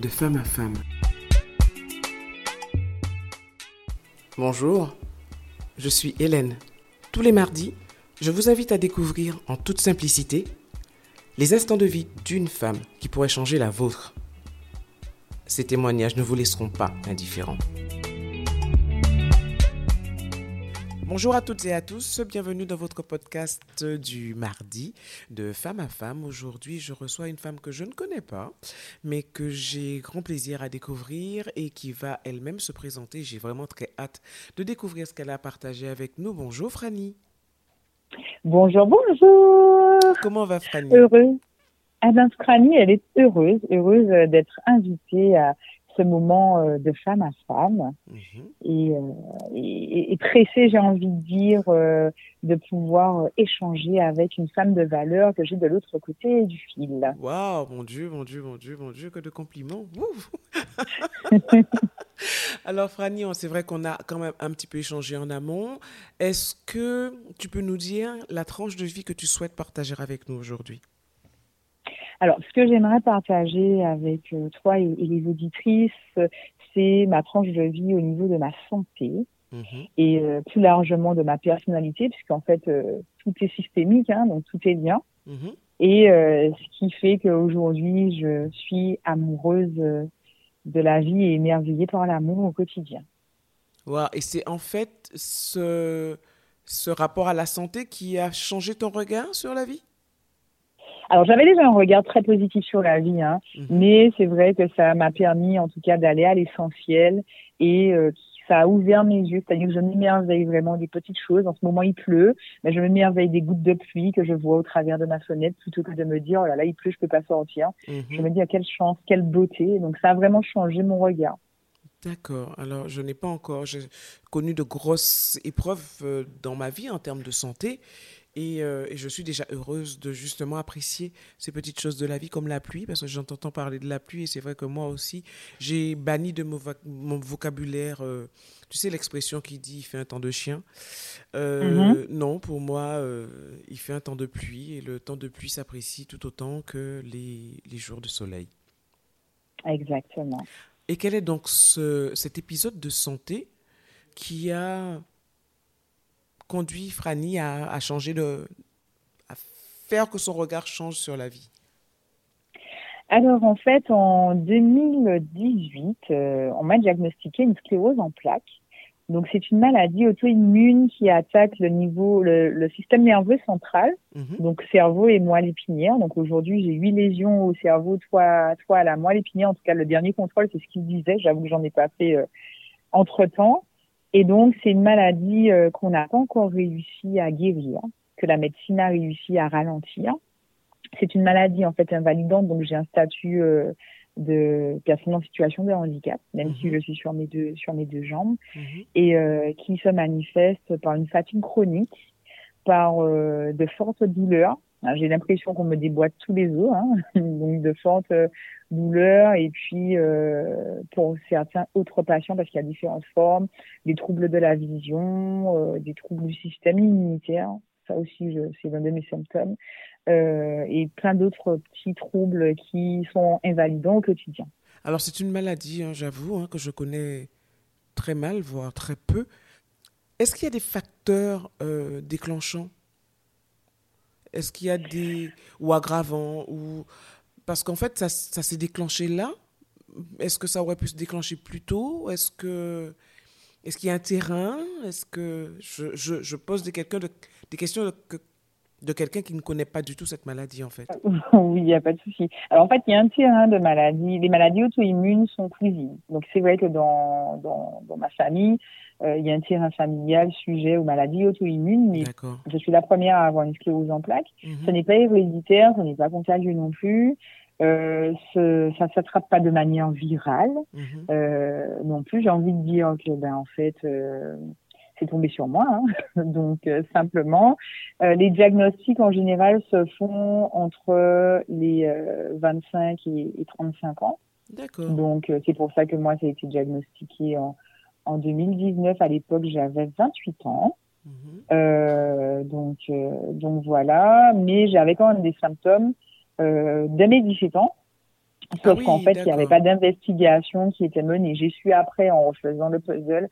de femme à femme. Bonjour, je suis Hélène. Tous les mardis, je vous invite à découvrir en toute simplicité les instants de vie d'une femme qui pourrait changer la vôtre. Ces témoignages ne vous laisseront pas indifférents. Bonjour à toutes et à tous, bienvenue dans votre podcast du mardi de femme à femme. Aujourd'hui, je reçois une femme que je ne connais pas, mais que j'ai grand plaisir à découvrir et qui va elle-même se présenter. J'ai vraiment très hâte de découvrir ce qu'elle a partagé avec nous. Bonjour Franny. Bonjour, bonjour. Comment va Franny Heureuse. Eh bien, Franny, elle est heureuse, heureuse d'être invitée à ce moment euh, de femme à femme mhm. euh, et, et, pressée, j'ai envie de dire, euh, de pouvoir échanger avec une femme de valeur que j'ai de l'autre côté du fil. Waouh, mon Dieu, mon Dieu, mon Dieu, mon Dieu, que de compliments. Alors, Franny, c'est vrai qu'on a quand même un petit peu échangé en amont. Est-ce que tu peux nous dire la tranche de vie que tu souhaites partager avec nous aujourd'hui? Alors, ce que j'aimerais partager avec euh, toi et, les auditrices, c'est ma tranche de vie au niveau de ma santé mhm. et euh, plus largement de ma personnalité, puisqu'en fait, euh, tout est systémique, hein, donc tout est bien. Mhm. Et ce qui fait qu'aujourd'hui, je suis amoureuse de la vie et émerveillée par l'amour au quotidien. Wow. Et c'est en fait ce, ce rapport à la santé qui a changé ton regard sur la vie? Alors j'avais déjà un regard très positif sur la vie, hein, mhm. mais c'est vrai que ça m'a permis en tout cas d'aller à l'essentiel et euh, ça a ouvert mes yeux, c'est-à-dire que je m'émerveille vraiment des petites choses. En ce moment, il pleut, mais je m'émerveille des gouttes de pluie que je vois au travers de ma fenêtre plutôt que de me dire, oh là là, il pleut, je peux pas sortir. Mhm. Je me dis, à quelle chance, quelle beauté. Donc, ça a vraiment changé mon regard. D'accord. Alors, je n'ai pas encore connu de grosses épreuves euh, dans ma vie en termes de santé. Euh, et, je suis déjà heureuse de justement apprécier ces petites choses de la vie comme la pluie, parce que j'entends parler de la pluie et c'est vrai que moi aussi, j'ai banni de mon, vocabulaire, euh, tu sais, l'expression qui dit il fait un temps de chien. Euh, mm-hmm. Non, pour moi, il fait un temps de pluie et le temps de pluie s'apprécie tout autant que les, les, jours de soleil. Exactement. Et quel est donc ce, cet épisode de santé qui a conduit Franny à, changer de, à faire que son regard change sur la vie alors en fait, en 2018, euh, on m'a diagnostiqué une sclérose en plaques. Donc c'est une maladie auto-immune qui attaque le niveau, le, système nerveux central, mhm. donc cerveau et moelle épinière. Donc aujourd'hui j'ai huit lésions au cerveau, trois, trois à la moelle épinière. En tout cas le dernier contrôle c'est ce qu'il disait. J'avoue que j'en ai pas fait euh, entre temps. Et donc, c'est une maladie euh, qu'on n'a pas encore réussi à guérir, que la médecine a réussi à ralentir. C'est une maladie en fait invalidante, donc j'ai un statut euh, de personne en situation de handicap, même si mhm. je suis sur mes deux sur mes deux jambes, mhm. et euh, qui se manifeste par une fatigue chronique, par de fortes douleurs, j'ai l'impression qu'on me déboîte tous les os, hein, donc de fortes euh, douleurs. Et puis, euh, pour certains autres patients, parce qu'il y a différentes formes, des troubles de la vision, euh, des troubles du système immunitaire, ça aussi, c'est l'un de mes symptômes, euh, et plein d'autres petits troubles qui sont invalidants au quotidien. Alors, c'est une maladie, hein, j'avoue, hein, que je connais très mal, voire très peu. Est-ce qu'il y a des facteurs déclenchants? Est-ce qu'il y a des. ou aggravants ou... Parce qu'en fait, ça, ça s'est déclenché là. Est-ce que ça aurait pu se déclencher plus tôt? Est-ce que. Est-ce qu'il y a un terrain? Est-ce que. Je, je, je pose des, de, des questions de, quelqu'un qui ne connaît pas du tout cette maladie, en fait. oui, il n'y a pas de souci. Alors, en fait, il y a un terrain de maladies. Les maladies auto-immunes sont cuisines. Donc, c'est vrai que dans, dans, dans ma famille, il y a un terrain familial sujet aux maladies auto-immunes, mais je suis la première à avoir une sclérose en plaques. Mhm. Ce n'est pas héréditaire, ce n'est pas contagieux non plus. Euh, ce, ça ne s'attrape pas de manière virale mhm. euh, non plus. J'ai envie de dire que, ben, en fait, euh, c'est tombé sur moi. Hein. Donc, euh, simplement, euh, les diagnostics en général se font entre les 25 et, et 35 ans. D'accord. Donc, c'est pour ça que moi, ça a été diagnostiqué en en 2019, à l'époque, j'avais 28 ans. Mhm. Euh, donc, euh, donc voilà. Mais j'avais quand même des symptômes euh, dès mes 17 ans. Sauf ah qu'en fait, il n'y avait pas d'investigation qui était menée. J'ai su après, en refaisant le puzzle,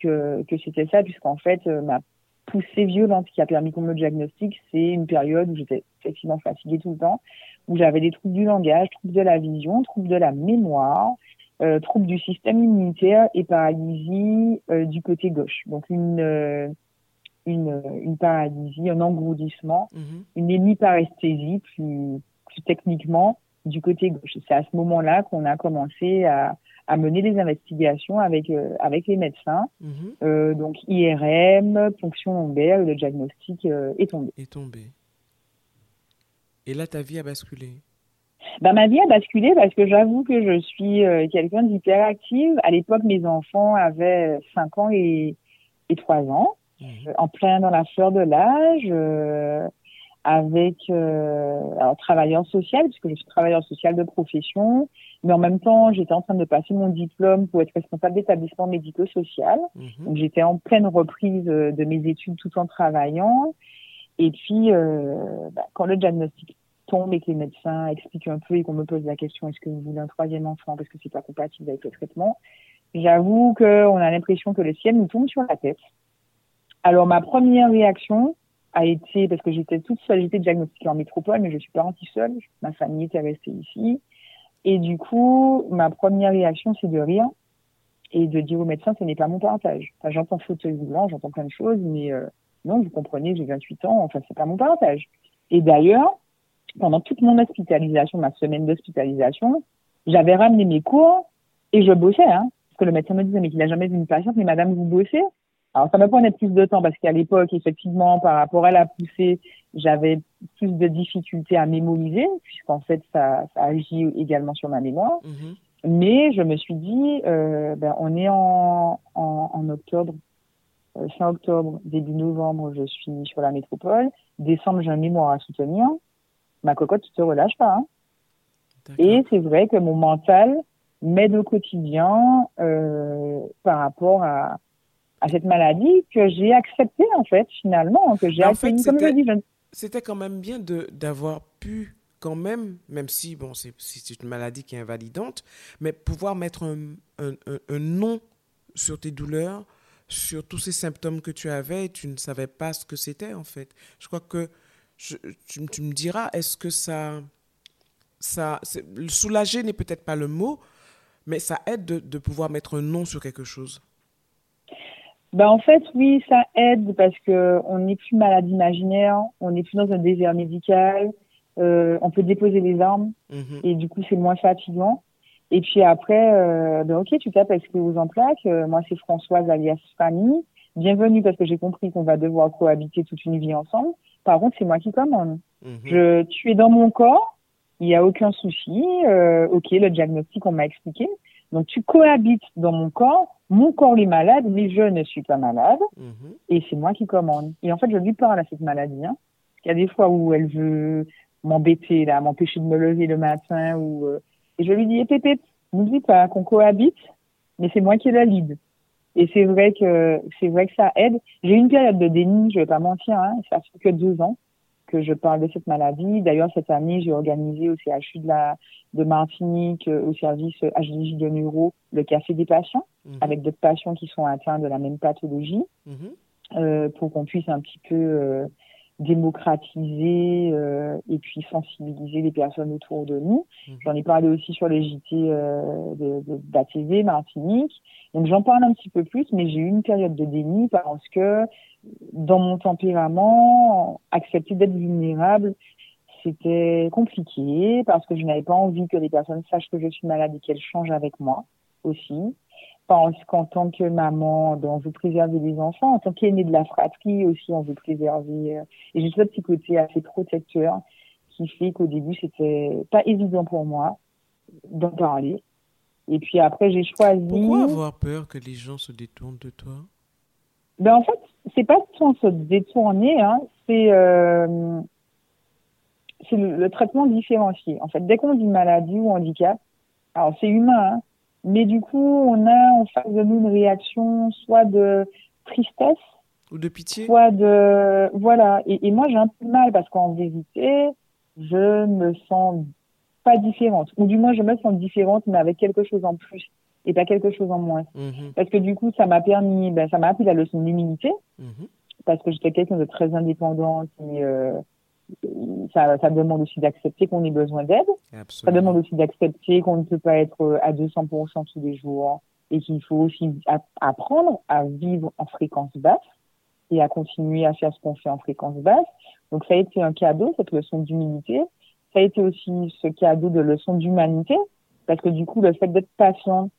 que, que c'était ça, puisqu'en fait, euh, ma poussée violente qui a permis qu'on me diagnostique, c'est une période où j'étais effectivement fatiguée tout le temps, où j'avais des troubles du langage, troubles de la vision, troubles de la mémoire, euh, troubles du système immunitaire et paralysie euh, du côté gauche. Donc une, euh, une, une paralysie, un engourdissement, mhm. une hémiparesthésie plus, plus techniquement du côté gauche. C'est à ce moment-là qu'on a commencé à, à mener des investigations avec euh, avec les médecins. Mhm. Euh, donc IRM, ponction lombaire, le diagnostic euh, est tombé. Est tombé. Et là, ta vie a basculé. Bah, ma vie a basculé parce que j'avoue que je suis quelqu'un d'hyperactive. À l'époque, mes enfants avaient 5 ans et, et 3 ans, mhm. en plein dans la fleur de l'âge avec euh, alors travailleur social, puisque je suis travailleur social de profession, mais en même temps, j'étais en train de passer mon diplôme pour être responsable d'établissement médico-social. Mhm. Donc, j'étais en pleine reprise euh, de mes études tout en travaillant. Et puis, euh, bah, quand le diagnostic tombe et que les médecins expliquent un peu et qu'on me pose la question est-ce que vous voulez un troisième enfant parce que c'est pas compatible avec le traitement, j'avoue qu'on a l'impression que le ciel nous tombe sur la tête. Alors, ma première réaction, a été, parce que j'étais toute seule, j'étais diagnostiquée en métropole, mais je suis partie seule, ma famille était restée ici. Et du coup, ma première réaction, c'est de rire et de dire au médecin, ce n'est pas mon partage. Enfin, j'entends fauteuil roulant, j'entends plein de choses, mais euh, non, vous comprenez, j'ai 28 ans, enfin, c'est pas mon partage. Et d'ailleurs, pendant toute mon hospitalisation, ma semaine d'hospitalisation, j'avais ramené mes cours et je bossais, hein, parce que le médecin me disait, mais il n'a jamais vu une patiente, mais madame, vous bossez alors, ça me prenait plus de temps parce qu'à l'époque, effectivement, par rapport à la poussée, j'avais plus de difficultés à mémoriser, puisqu'en fait, ça, ça agit également sur ma mémoire. Mhm. Mais je me suis dit, euh, ben, on est en, en, en octobre, euh, fin octobre, début novembre, je suis sur la métropole. Décembre, j'ai un mémoire à soutenir. Ma cocotte, tu te relâches pas. Hein. Et c'est vrai que mon mental m'aide au quotidien euh, par rapport à, à cette maladie que j'ai acceptée en fait finalement que j'ai accepté comme je dis c'était quand même bien d'avoir pu quand même même si bon c'est c'est une maladie qui est invalidante mais pouvoir mettre un, un, un, nom sur tes douleurs sur tous ces symptômes que tu avais et tu ne savais pas ce que c'était en fait je crois que je, tu, tu me diras est-ce que ça ça soulager n'est peut-être pas le mot mais ça aide de, de pouvoir mettre un nom sur quelque chose ben en fait, oui, ça aide parce que on n'est plus malade imaginaire, on n'est plus dans un désert médical, euh, on peut déposer les armes mhm. et du coup c'est moins fatigant. Et puis après, euh, ben ok, tu tapes que vous en plaques? Euh, moi c'est Françoise alias Fanny. Bienvenue parce que j'ai compris qu'on va devoir cohabiter toute une vie ensemble. Par contre, c'est moi qui commande. Mhm. Je, tu es dans mon corps, il n'y a aucun souci. Euh, ok, le diagnostic on m'a expliqué. Donc tu cohabites dans mon corps mon corps est malade, mais je ne suis pas malade, mhm. et c'est moi qui commande. Et en fait, je lui parle à cette maladie. Hein. Il y a des fois où elle veut m'embêter, là, m'empêcher de me lever le matin, ou euh, et je lui dis, eh, pépé, n'oublie pas qu'on cohabite, mais c'est moi qui ai la lead. Et c'est vrai que c'est vrai que ça aide. J'ai eu une période de déni, je vais pas mentir, hein, ça fait que deux ans que je parle de cette maladie. D'ailleurs, cette année, j'ai organisé au CHU de la de Martinique, euh, au service HDJ de Neuro, le café des patients, mhm. avec d'autres patients qui sont atteints de la même pathologie, mhm. euh, pour qu'on puisse un petit peu euh, démocratiser euh, et puis sensibiliser les personnes autour de nous. Mhm. J'en ai parlé aussi sur les JT euh, de, de Martinique. Donc j'en parle un petit peu plus, mais j'ai eu une période de déni parce que dans mon tempérament, accepter d'être vulnérable, c'était compliqué parce que je n'avais pas envie que les personnes sachent que je suis malade et qu'elles changent avec moi aussi. Parce qu'en tant que maman, ben, on veut préserver les enfants. En tant qu'aînée de la fratrie aussi, on veut préserver. Euh, et j'ai ce petit côté assez protecteur qui fait qu'au début, c'était pas évident pour moi d'en parler. Et puis après, j'ai choisi. Pourquoi avoir peur que les gens se détournent de toi? Ben en fait, c'est pas sans se détourner, hein. C'est euh, le, traitement différencié. En fait, dès qu'on dit maladie ou handicap, alors c'est humain, hein, mais du coup, on a en face de nous une réaction soit de tristesse, ou de pitié, soit de voilà. Et, et moi, j'ai un peu mal parce qu'en vérité, je me sens pas différente. Ou du moins, je me sens différente, mais avec quelque chose en plus et pas quelque chose en moins. Mhm. Parce que du coup, ça m'a permis, ben, ça m'a appris la leçon d'humilité, Mhm. parce que j'étais quelqu'un de très indépendant et euh, ça, ça demande aussi d'accepter qu'on ait besoin d'aide. Ça demande aussi d'accepter qu'on ne peut pas être euh, à 200% tous les jours et qu'il faut aussi a- apprendre à vivre en fréquence basse et à continuer à faire ce qu'on fait en fréquence basse. Donc ça a été un cadeau, cette leçon d'humilité. Ça a été aussi ce cadeau de leçon d'humanité parce que du coup, le fait d'être patient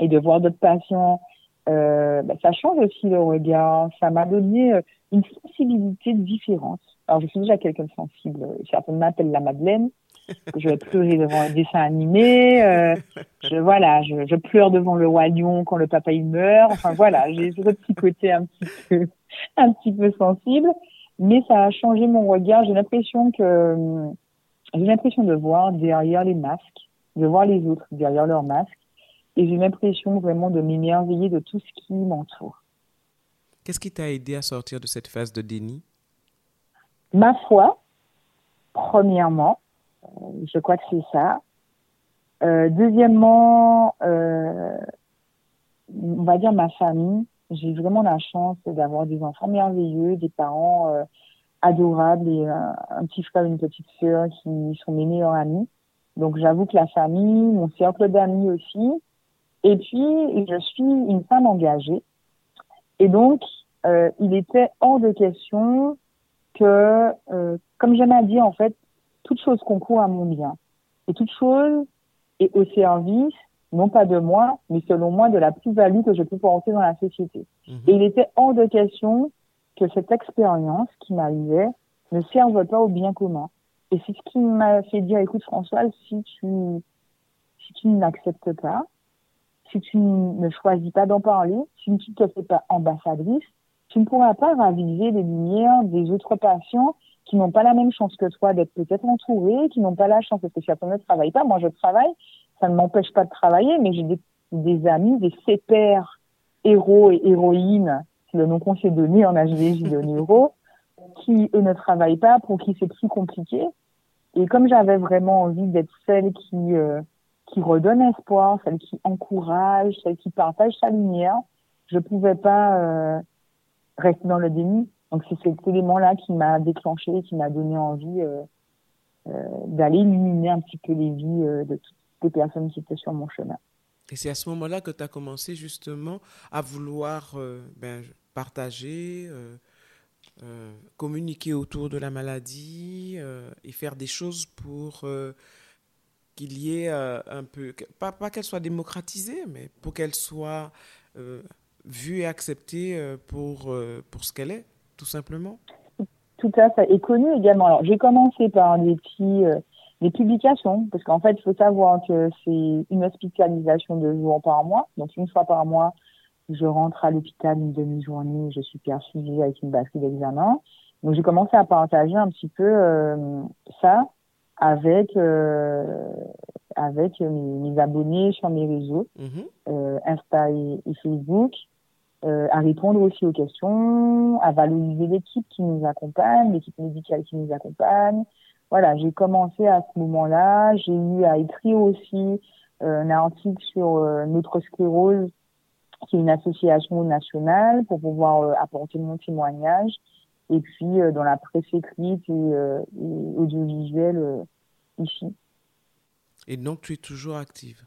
et de voir d'autres patients, euh, ben, ça change aussi le regard. Ça m'a donné euh, une sensibilité différente. Alors, je suis déjà quelqu'un de sensible. Certains m'appellent la Madeleine. Je vais pleurer devant un dessin animé. euh, je, voilà, je, je pleure devant le roi lion quand le papa il meurt. Enfin voilà, j'ai ce petit côté un petit peu, un petit peu sensible. Mais ça a changé mon regard. J'ai l'impression que, hum, j'ai l'impression de voir derrière les masques, de voir les autres derrière leurs masques. Et j'ai l'impression vraiment de m'émerveiller de tout ce qui m'entoure. Qu'est-ce qui t'a aidé à sortir de cette phase de déni? Ma foi, premièrement, euh, je crois que c'est ça. Euh, deuxièmement, euh, on va dire ma famille. J'ai vraiment la chance d'avoir des enfants merveilleux, des parents adorables et un petit frère une petite sœur qui sont mes meilleurs amis. Donc j'avoue que la famille, mon cercle d'amis aussi. Et puis, je suis une femme engagée. Et donc, euh, il était hors de question que, euh, comme j'aime à dire, en fait, toute chose concourt à mon bien. Et toute chose est au service, non pas de moi, mais selon moi, de la plus-value que je peux porter dans la société. Mhm. Et il était hors de question que cette expérience qui m'arrivait ne serve pas au bien commun. Et c'est ce qui m'a fait dire, écoute François, si tu, si tu n'acceptes pas, si tu ne choisis pas d'en parler, si tu ne te fais pas ambassadrice, tu ne pourras pas raviver les lumières des autres patients qui n'ont pas la même chance que toi d'être peut-être entourés, qui n'ont pas la chance parce que certains ne travaillent pas. Moi, je travaille, ça ne m'empêche pas de travailler, mais j'ai des, des amis, des pairs héros et héroïnes, c'est le nom qu'on s'est donné en HDJ de Neuro, qui, eux, ne travaillent pas, pour qui c'est plus compliqué. Et comme j'avais vraiment envie d'être celle qui, euh, qui redonne espoir, celle qui encourage, celle qui partage sa lumière, je pouvais pas euh, rester dans le déni. Donc c'est cet élément-là qui m'a déclenché, qui m'a donné envie euh, euh, d'aller illuminer un petit peu les vies de toutes les personnes qui étaient sur mon chemin. Et c'est à ce moment-là que tu as commencé justement à vouloir ben, partager, communiquer autour de la maladie et faire des choses pour qu'il y ait euh, un peu, pas, pas qu'elle soit démocratisée, mais pour qu'elle soit euh, vue et acceptée euh, pour, pour ce qu'elle est, tout simplement. Tout ça, ça est connu également. Alors j'ai commencé par des petits, des publications, parce qu'en fait il faut savoir que c'est une hospitalisation de jours par mois, donc une fois par mois je rentre à l'hôpital une demi-journée, je suis persuivie avec une batterie d'examen. Donc j'ai commencé à partager un petit peu ça avec euh, avec mes, mes abonnés sur mes réseaux, euh, Insta et, et Facebook, euh, à répondre aussi aux questions, à valoriser l'équipe qui nous accompagne, l'équipe médicale qui nous accompagne. Voilà, j'ai commencé à ce moment-là. J'ai eu à écrire aussi euh, un article sur euh, notre sclérose qui est une association nationale pour pouvoir euh, apporter mon témoignage. Et puis euh, dans la presse écrite et, euh, et audiovisuelle euh, ici. Et donc tu es toujours active?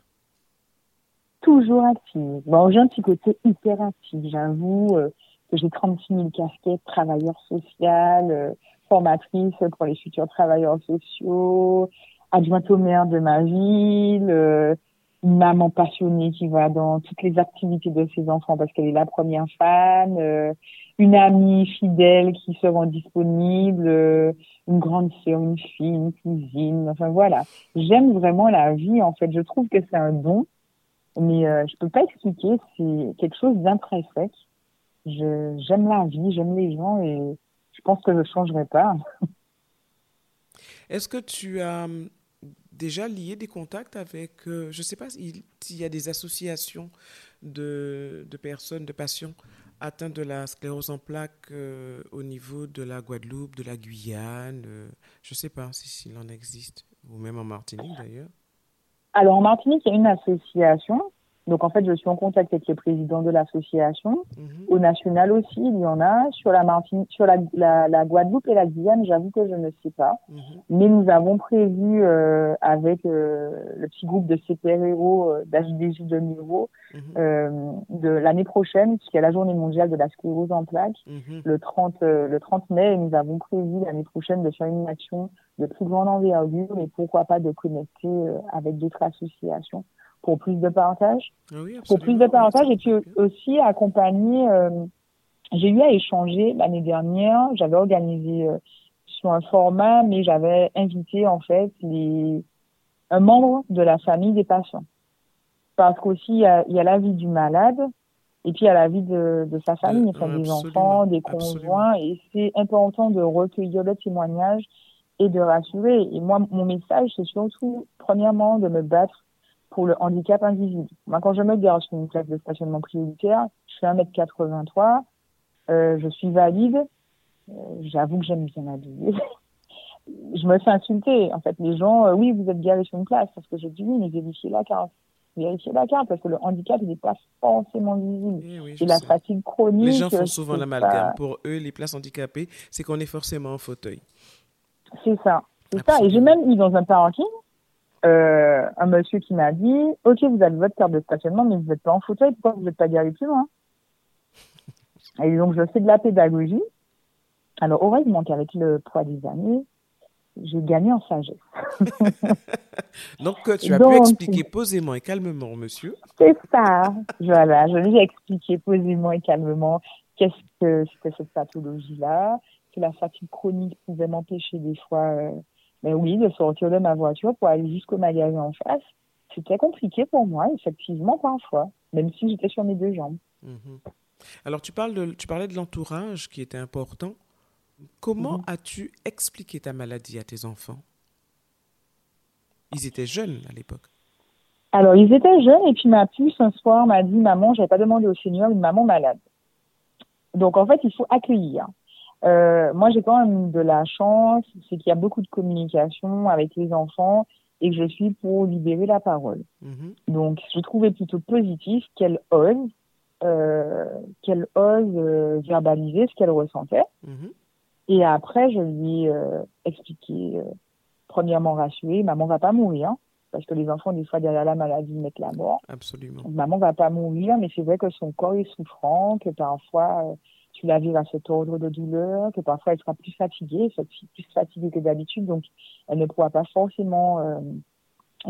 Toujours active. Bon, j'ai un petit côté hyper actif, j'avoue euh, que j'ai 36 000 casquettes, travailleur social, euh, formatrice pour les futurs travailleurs sociaux, adjointe au maire de ma ville, euh, maman passionnée qui va dans toutes les activités de ses enfants parce qu'elle est la première fan, euh, une amie fidèle qui se rend disponible, euh, une grande sœur, une fille, une cousine, enfin voilà. J'aime vraiment la vie en fait, je trouve que c'est un don, mais euh, je peux pas expliquer, c'est quelque chose d'intrinsèque. Je j'aime la vie, j'aime les gens et je pense que je changerai pas. Est-ce que tu as hum, déjà lié des contacts avec, euh, je ne sais pas s'il s'il y a des associations de, de personnes, de patients atteints de la sclérose en plaques euh, au niveau de la Guadeloupe, de la Guyane, euh, je ne sais pas si- s'il en existe. Ou même en Martinique d'ailleurs Alors en Martinique, il y a une association donc en fait, je suis en contact avec le président de l'association. Mhm. Au national aussi, il y en a. Sur la Martinique, sur la, la, la Guadeloupe et la Guyane, j'avoue que je ne sais pas. Mhm. Mais nous avons prévu euh, avec euh, le petit groupe de CPR Héros euh, d'HDJ de niveau mhm. euh, de l'année prochaine, puisqu'il y a la journée mondiale de la sclérose en plaques, le 30 euh, le 30 mai, et nous avons prévu l'année prochaine de faire une action de plus grande envergure et pourquoi pas de connecter avec d'autres associations pour plus de partage, ah pour plus de partage et puis aussi accompagner. Euh, j'ai eu à échanger l'année dernière. J'avais organisé euh, sur un format, mais j'avais invité en fait les un membre de la famille des patients, parce qu'aussi il y a, y a la vie du malade et puis il y a la vie de, de sa famille, enfin, des enfants, des conjoints, et c'est important de recueillir le témoignage et de rassurer. Et moi, mon message, c'est surtout, premièrement, de me battre pour le handicap invisible. Moi, quand je me gare sur une place de stationnement prioritaire, je fais 1m83, euh, je suis valide, euh, j'avoue que j'aime bien m'habiller. je me fais insulter. En fait, les gens, euh, oui, vous êtes garé sur une place, parce que j'ai dit oui, mais vérifiez la carte. Vérifiez la carte, parce que le handicap, il n'est pas forcément visible. Eh et la fatigue chronique. Les gens font souvent l'amalgame. Pour eux, les places handicapées, c'est qu'on est forcément en fauteuil. C'est ça. C'est ça. Et j'ai même eu dans un parking, euh, un monsieur qui m'a dit Ok, vous avez votre carte de stationnement, mais vous n'êtes pas en fauteuil, pourquoi vous n'êtes pas garé plus loin? Et donc, je fais de la pédagogie. Alors, heureusement qu'avec le poids des années, j'ai gagné en sagesse. donc, tu as pu expliquer posément et calmement, monsieur. C'est ça. Voilà, je lui ai expliqué posément et calmement qu'est-ce que c'était cette pathologie-là, que la fatigue chronique pouvait m'empêcher des fois. Euh, mais oui, de sortir de ma voiture pour aller jusqu'au magasin en face, c'était compliqué pour moi, effectivement, parfois, même si j'étais sur mes deux jambes. Mhm. Alors, tu, parles de, tu parlais de l'entourage qui était important. Comment mhm. as-tu expliqué ta maladie à tes enfants? Ils étaient jeunes à l'époque. Alors, ils étaient jeunes et puis ma puce, un soir, m'a dit Maman, je n'avais pas demandé au Seigneur une maman malade. Donc, en fait, il faut accueillir. Euh, moi, j'ai quand même de la chance, c'est qu'il y a beaucoup de communication avec les enfants et que je suis pour libérer la parole. Mhm. Donc, je trouvais plutôt positif qu'elle ose, euh, qu'elle ose euh, verbaliser ce qu'elle ressentait. Mhm. Et après, je lui ai expliqué, premièrement rassuré, maman va pas mourir, hein, parce que les enfants, des fois, derrière la maladie, mettent la mort. Absolument. Donc, maman va pas mourir, mais c'est vrai que son corps est souffrant, que parfois la vis à cet ordre de douleur, que parfois elle sera plus fatiguée, plus fatiguée que d'habitude, donc elle ne pourra pas forcément euh,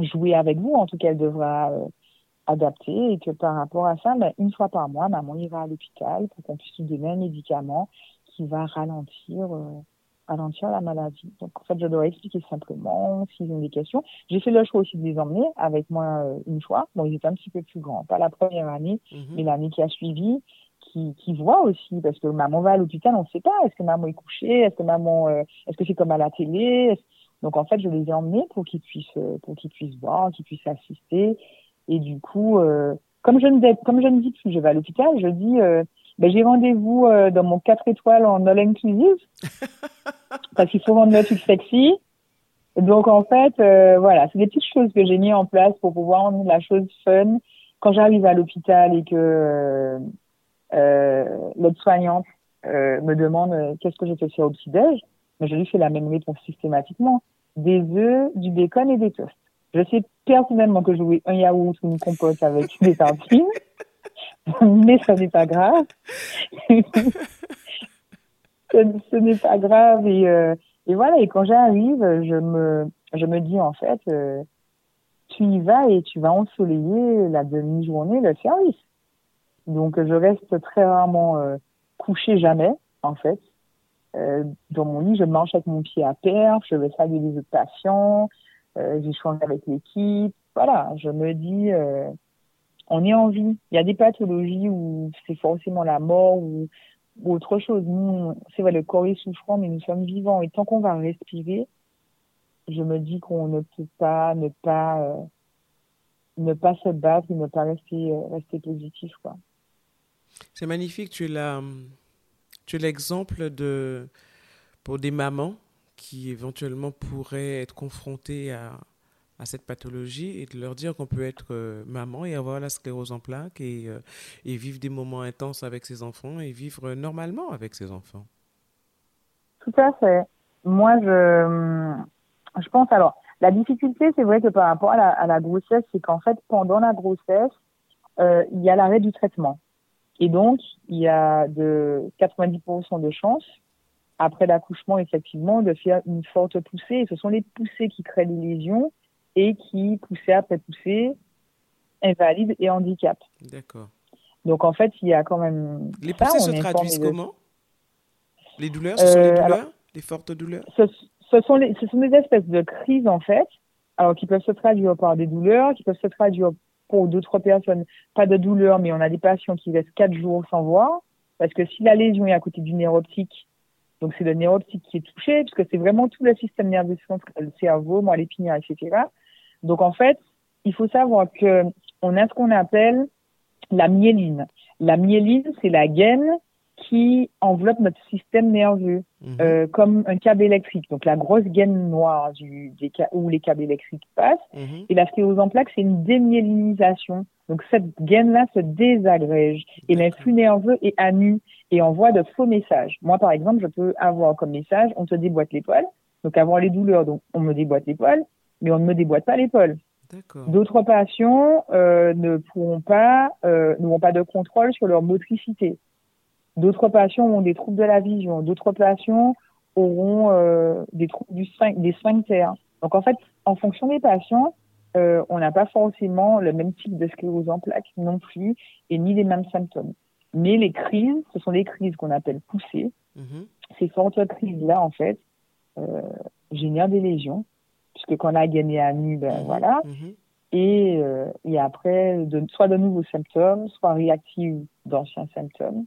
jouer avec vous, en tout cas elle devra euh, adapter et que par rapport à ça, ben, une fois par mois, maman ira à l'hôpital pour qu'on puisse lui donner un médicament qui va ralentir, euh, ralentir la maladie. Donc en fait, je dois expliquer simplement s'ils ont des questions. J'ai fait le choix aussi de les emmener avec moi une fois. Bon, ils étaient un petit peu plus grands, pas la première année, mhm. mais l'année qui a suivi qui, qui voient aussi, parce que maman va à l'hôpital, on ne sait pas. Est-ce que maman est couchée Est-ce que maman, euh, est-ce que c'est comme à la télé Donc en fait, je les ai emmenés pour qu'ils puissent, euh, pour qu'ils puissent voir, qu'ils puissent assister. Et du coup, euh, comme je ne dis, comme je ne dis plus, je vais à l'hôpital, je dis, ben, j'ai rendez-vous dans mon 4 étoiles en all inclusive, parce qu'il faut rendre le truc sexy. Donc en fait, voilà, c'est des petites choses que j'ai mis en place pour pouvoir rendre la chose fun. Quand j'arrive à l'hôpital et que l'aide-soignante euh, me demande euh, qu'est-ce que je fais faire au petit-déj, mais je lui fais la même réponse systématiquement. Des œufs, du bacon et des toasts. Je sais personnellement que je vais un yaourt ou une compote avec des tartines, mais ça n'est pas grave. ce, n'est pas grave et, voilà. Et quand j'arrive, je me, je me dis en fait, tu y vas et tu vas ensoleiller la demi-journée le service. Donc, je reste très rarement euh, couché jamais, en fait. Euh, dans mon lit, je mange avec mon pied à terre, je vais saluer les autres patients, euh, j'échange avec l'équipe. Voilà, je me dis, euh, on est en vie. Il y a des pathologies où c'est forcément la mort ou, ou autre chose. Nous, c'est vrai, le corps est souffrant, mais nous sommes vivants. Et tant qu'on va respirer, je me dis qu'on ne peut pas ne pas euh, ne pas se battre ne pas rester rester positif quoi. C'est magnifique. Tu es tu l'exemple de pour des mamans qui éventuellement pourraient être confrontés à, à cette pathologie et de leur dire qu'on peut être euh, maman et avoir la sclérose en plaques et, euh, et, vivre des moments intenses avec ses enfants et vivre normalement avec ses enfants. Tout à fait. Moi, je, je pense alors, la difficulté, c'est vrai que par rapport à la, à la grossesse, c'est qu'en fait, pendant la grossesse, euh, il y a l'arrêt du traitement. Et donc, il y a de 90% de chances, après l'accouchement, effectivement, de faire une forte poussée. Et ce sont les poussées qui créent les lésions et qui, poussée après poussée, invalide et handicap. D'accord. Donc, en fait, il y a quand même. Les poussées se traduisent comment? Les douleurs, ce sont les euh, douleurs? Les fortes douleurs? ce, sont les, ce sont des espèces de crises, en fait, alors qui peuvent se traduire par des douleurs, qui peuvent se traduire pour d'autres personnes, pas de douleur, mais on a des patients qui restent quatre jours sans voir, parce que si la lésion est à côté du nerf optique, donc c'est le nerf optique qui est touché, puisque c'est vraiment tout le système nerveux central, le cerveau, moi l'épinière, etc. Donc en fait, il faut savoir que on a ce qu'on appelle la myéline. La myéline, c'est la gaine qui enveloppe notre système nerveux mhm. euh, comme un câble électrique. Donc la grosse gaine noire du, des, où les câbles électriques passent. Et la sclérose en plaques, c'est une démyélinisation. Donc cette gaine-là se désagrège et l'influx nerveux est à nu et envoie de faux messages. Moi, par exemple, je peux avoir comme message, on te déboîte l'épaule. Donc avoir les douleurs, donc on me déboîte l'épaule mais on ne me déboîte pas l'épaule. D'autres patients euh, ne pourront pas, euh, n'auront pas de contrôle sur leur motricité. D'autres patients ont des troubles de la vision. D'autres patients auront euh, des troubles du des sphincters. Donc en fait, en fonction des patients, euh, on n'a pas forcément le même type de sclérose en plaques non plus et ni les mêmes symptômes. Mais les crises, ce sont des crises qu'on appelle poussées. Mm-hmm. Ces fortes crises-là, en fait, euh, génèrent des lésions puisque quand la gaine est à nu, ben mhm. voilà. Mhm. Et, euh, et après, de, soit de nouveaux symptômes, soit réactifs d'anciens symptômes.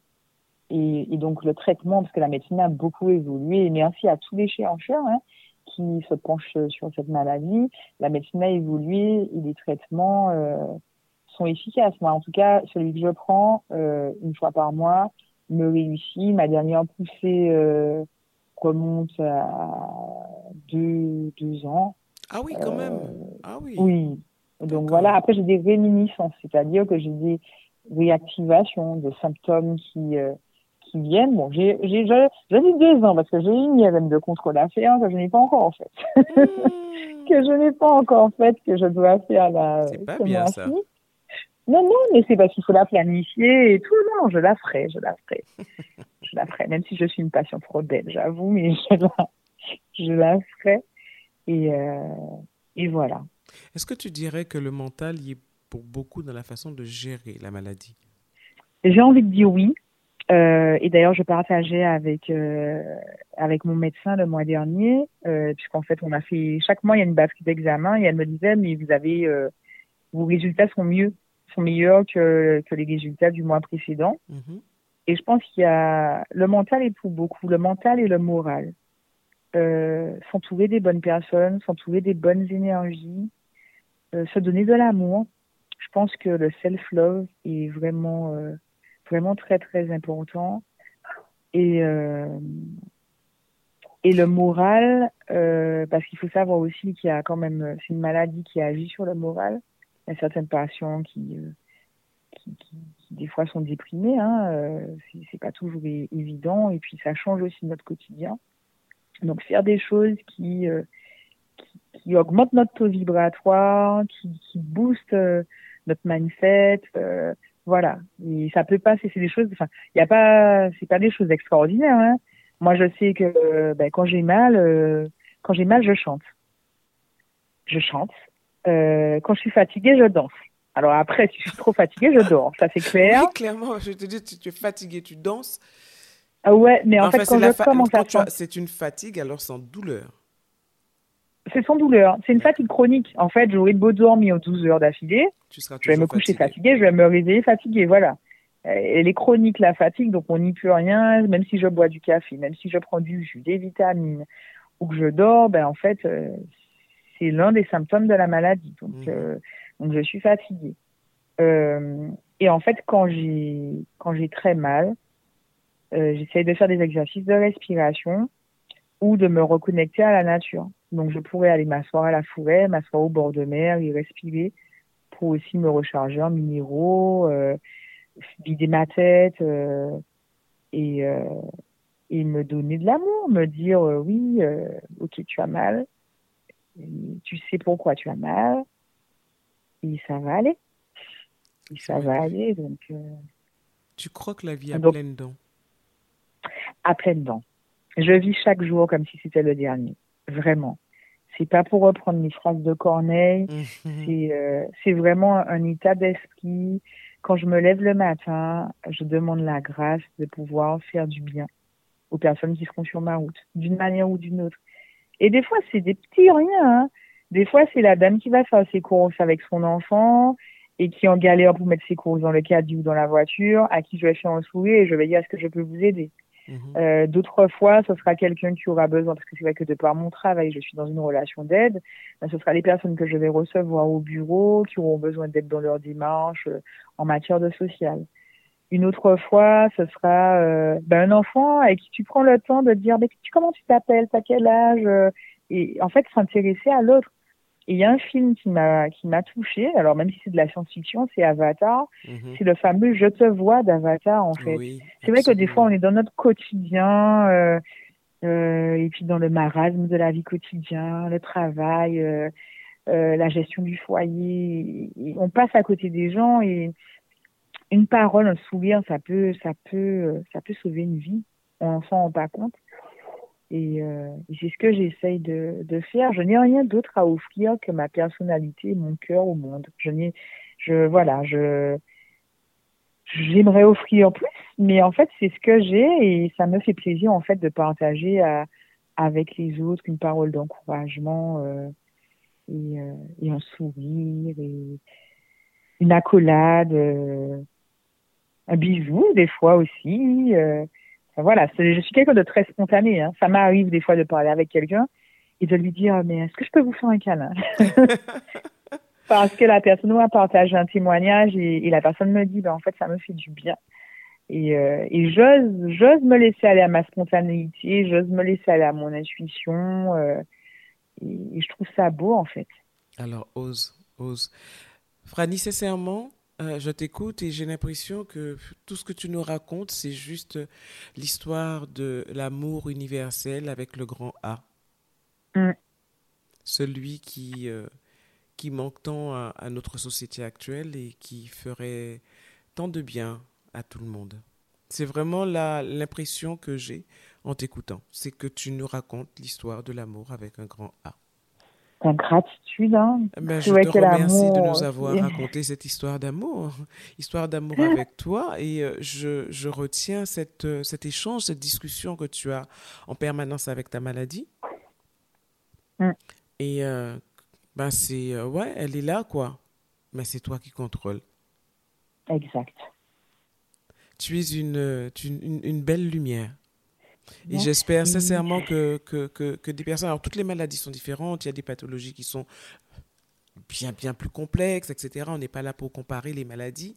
Et, et, donc le traitement, parce que la médecine a beaucoup évolué, et merci à tous les chercheurs hein, qui se penchent sur cette maladie, la médecine a évolué et les traitements euh, sont efficaces. Moi, en tout cas, celui que je prends euh, une fois par mois me réussit. Ma dernière poussée euh, remonte à deux, deux ans. Ah oui, quand même. Euh, ah oui. Oui. Donc voilà, après j'ai des réminiscences, c'est-à-dire que j'ai des réactivations de symptômes qui, euh, qui viennent. Bon, j'ai, j'ai, j'ai deux ans parce que j'ai une IRM de contrôle à faire que je n'ai pas encore en fait. Hmm. que je n'ai pas encore en fait, que je dois faire la. C'est pas bien ça. Non, non, mais c'est parce qu'il faut la planifier et tout. Non, je la ferai, je la ferai. je la ferai, même si je suis une patiente belle, j'avoue, mais je la, je la ferai. Et, euh, et voilà. Est-ce que tu dirais que le mental y est pour beaucoup dans la façon de gérer la maladie? J'ai envie de dire oui. Euh, et d'ailleurs, je partageais avec euh, avec mon médecin le mois dernier, euh, puisqu'en fait, on a fait chaque mois il y a une batterie d'examen et elle me disait mais vous avez euh, vos résultats sont mieux, sont meilleurs que que les résultats du mois précédent. Mm-hmm. Et je pense qu'il y a le mental est pour beaucoup, le mental et le moral euh, s'entourer des bonnes personnes, s'entourer des bonnes énergies, euh, se donner de l'amour. Je pense que le self-love est vraiment, euh, vraiment très, très important. Et, euh, et le moral, euh, parce qu'il faut savoir aussi qu'il y a quand même, c'est une maladie qui agit sur le moral. Il y a certaines patients qui, qui, qui, des fois sont déprimés, hein, c'est pas toujours évident, et puis ça change aussi notre quotidien. Donc faire des choses qui, euh, qui, augmentent notre taux vibratoire, qui, qui boostent euh, notre mindset, euh, voilà. Et ça peut pas, c'est des choses, enfin, il y a pas, c'est pas des choses extraordinaires. Hein. Moi, je sais que ben, quand j'ai mal, quand j'ai mal, je chante. Je chante. quand je suis fatiguée, je danse. Alors après, si je suis trop fatiguée, je dors. Ça c'est clair. Oui, clairement. Je te dis, si tu es fatiguée, tu danses. Ah ouais, mais en, fait, quand je commence à C'est une fatigue alors sans douleur. C'est sans douleur. C'est une fatigue chronique. En fait, beau dormir 12 heures d'affilée. Je vais me coucher fatiguée, je vais me réveiller fatiguée. Voilà. Elle est chronique, la fatigue, donc on n'y peut rien. Même si je bois du café, même si je prends du jus, des vitamines, ou que je dors, ben en fait, euh, c'est l'un des symptômes de la maladie. Donc, mmh. euh, donc je suis fatiguée. Euh, et en fait, quand j'ai quand j'ai très mal, euh, j'essaie de faire des exercices de respiration. Ou de me reconnecter à la nature. Donc, je pourrais aller m'asseoir à la forêt, m'asseoir au bord de mer et respirer pour aussi me recharger en minéraux, euh, vider ma tête euh, et, euh, et me donner de l'amour, me dire oui, ok, tu as mal, tu sais pourquoi tu as mal, et ça va aller. Et ça va aller, donc. Tu crois que la vie a donc, pleine dents? À pleine dents. Je vis chaque jour comme si c'était le dernier, vraiment. C'est pas pour reprendre mes phrases de Corneille, c'est euh, c'est vraiment un état d'esprit. Quand je me lève le matin, je demande la grâce de pouvoir faire du bien aux personnes qui seront sur ma route, d'une manière ou d'une autre. Et des fois, c'est des petits riens. Hein. Des fois, c'est la dame qui va faire ses courses avec son enfant et qui en galère pour mettre ses courses dans le caddie ou dans la voiture, à qui je vais faire un sourire et je vais dire est-ce que je peux vous aider? Mmh. Euh, D'autres fois, ce sera quelqu'un qui aura besoin, parce que c'est vrai que de par mon travail, je suis dans une relation d'aide, ben, ce sera les personnes que je vais recevoir au bureau qui auront besoin d'aide dans leur démarche euh, en matière de social. Une autre fois, ce sera euh, ben, un enfant avec qui tu prends le temps de dire mais comment tu t'appelles, t'as quel âge euh, et en fait s'intéresser à l'autre. Et il y a un film qui m'a qui m'a touché. Alors même si c'est de la science-fiction, c'est Avatar. Mm -hmm. C'est le fameux "Je te vois" d'Avatar en fait. Oui, c'est vrai que des fois on est dans notre quotidien euh, euh, et puis dans le marasme de la vie quotidienne, le travail, euh, euh, la gestion du foyer. Et on passe à côté des gens et une parole, un sourire, ça peut ça peut ça peut sauver une vie. On s'en rend pas compte. Et, euh, c'est ce que j'essaye de, de, faire. Je n'ai rien d'autre à offrir que ma personnalité mon cœur au monde. Je n'ai, je, voilà, je, j'aimerais offrir plus, mais en fait, c'est ce que j'ai et ça me fait plaisir, en fait, de partager à, avec les autres une parole d'encouragement, euh, et, euh, et, un sourire et une accolade, euh, un bisou, des fois aussi, euh, voilà, je suis quelqu'un de très spontané. Hein. Ça m'arrive des fois de parler avec quelqu'un et de lui dire mais est-ce que je peux vous faire un câlin? Parce que la personne va partager un témoignage et, et, la personne me dit ben en fait ça me fait du bien. Et, euh, et j'ose j'ose me laisser aller à ma spontanéité, j'ose me laisser aller à mon intuition euh, et, et, je trouve ça beau en fait. Alors ose ose. Franny, sincèrement, euh, je t'écoute et j'ai l'impression que tout ce que tu nous racontes, c'est juste l'histoire de l'amour universel avec le grand A. Mm. Celui qui, euh, qui manque tant à, à, notre société actuelle et qui ferait tant de bien à tout le monde. C'est vraiment l'impression que j'ai en t'écoutant. C'est que tu nous racontes l'histoire de l'amour avec un grand A la gratitude. Hein. Ben, je te remercie de nous avoir raconté cette histoire d'amour, histoire d'amour avec toi. Et euh, je, je, retiens cette, euh, cet échange, cette discussion que tu as en permanence avec ta maladie. Mm. Et euh, ben c'est, euh, ouais, elle est là, quoi. Mais c'est toi qui contrôles. Exact. Tu es une, une, une belle lumière. Et j'espère sincèrement que, que, que, que, des personnes, alors toutes les maladies sont différentes, il y a des pathologies qui sont bien, bien plus complexes, etc. On n'est pas là pour comparer les maladies.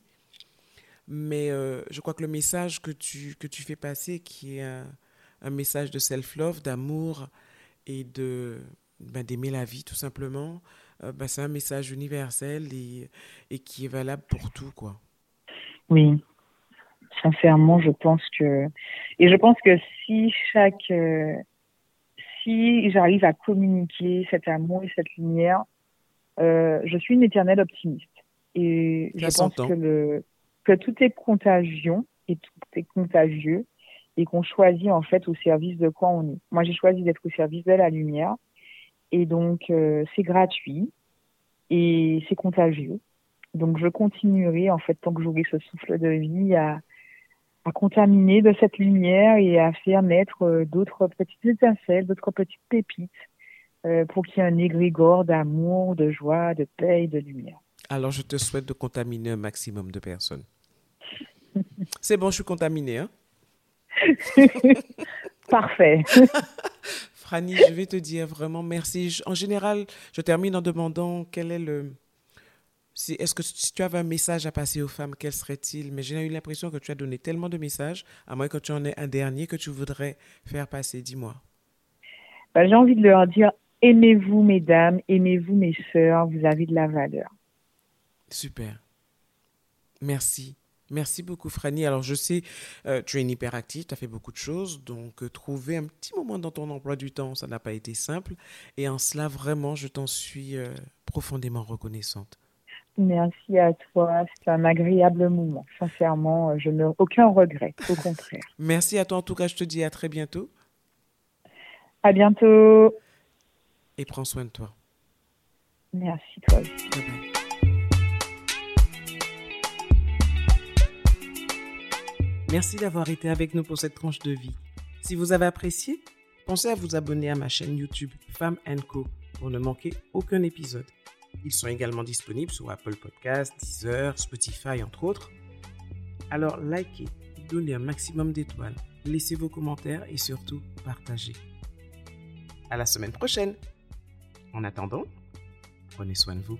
Mais euh, je crois que le message que tu, que tu fais passer, qui est un, un message de self-love, d'amour et de ben, d'aimer la vie tout simplement, euh, ben, c'est un message universel et, et qui est valable pour tout. quoi. Oui, sincèrement, je pense que et je pense que si chaque euh, si j'arrive à communiquer cet amour et cette lumière, euh, je suis une éternelle optimiste. Et je pense que le que tout est contagion et tout est contagieux et qu'on choisit en fait au service de quoi on est. Moi, j'ai choisi d'être au service de la lumière et donc euh, c'est gratuit et c'est contagieux. Donc je continuerai en fait tant que j'aurai ce souffle de vie à à contaminer de cette lumière et à faire naître euh, d'autres petites étincelles, d'autres petites pépites euh, pour qu'il y ait un égrégore d'amour, de joie, de paix et de lumière. Alors, je te souhaite de contaminer un maximum de personnes. C'est bon, je suis contaminée. Hein? Parfait. Franny, je vais te dire vraiment merci. En général, je termine en demandant quel est le, est-ce que si tu avais un message à passer aux femmes, quel serait-il? Mais j'ai eu l'impression que tu as donné tellement de messages, à moins que tu en aies un dernier que tu voudrais faire passer. Dis-moi. bah, j'ai envie de leur dire aimez-vous, mesdames, aimez-vous, mes sœurs, vous avez de la valeur. Super. Merci. Merci beaucoup, Franny. Alors, je sais, euh, tu es une hyperactive, tu as fait beaucoup de choses, donc euh, trouver un petit moment dans ton emploi du temps, ça n'a pas été simple. Et en cela, vraiment, je t'en suis euh, profondément reconnaissante. Merci à toi. C'est un agréable moment. Sincèrement, je n'ai aucun regret. Au contraire. Merci à toi. En tout cas, je te dis à très bientôt. À bientôt. Et prends soin de toi. Merci, toi aussi. Bye bye. Merci d'avoir été avec nous pour cette tranche de vie. Si vous avez apprécié, pensez à vous abonner à ma chaîne YouTube Femme Co pour ne manquer aucun épisode. Ils sont également disponibles sur Apple Podcasts, Deezer, Spotify, entre autres. Alors likez, donnez un maximum d'étoiles, laissez vos commentaires et surtout partagez. À la semaine prochaine. En attendant, prenez soin de vous.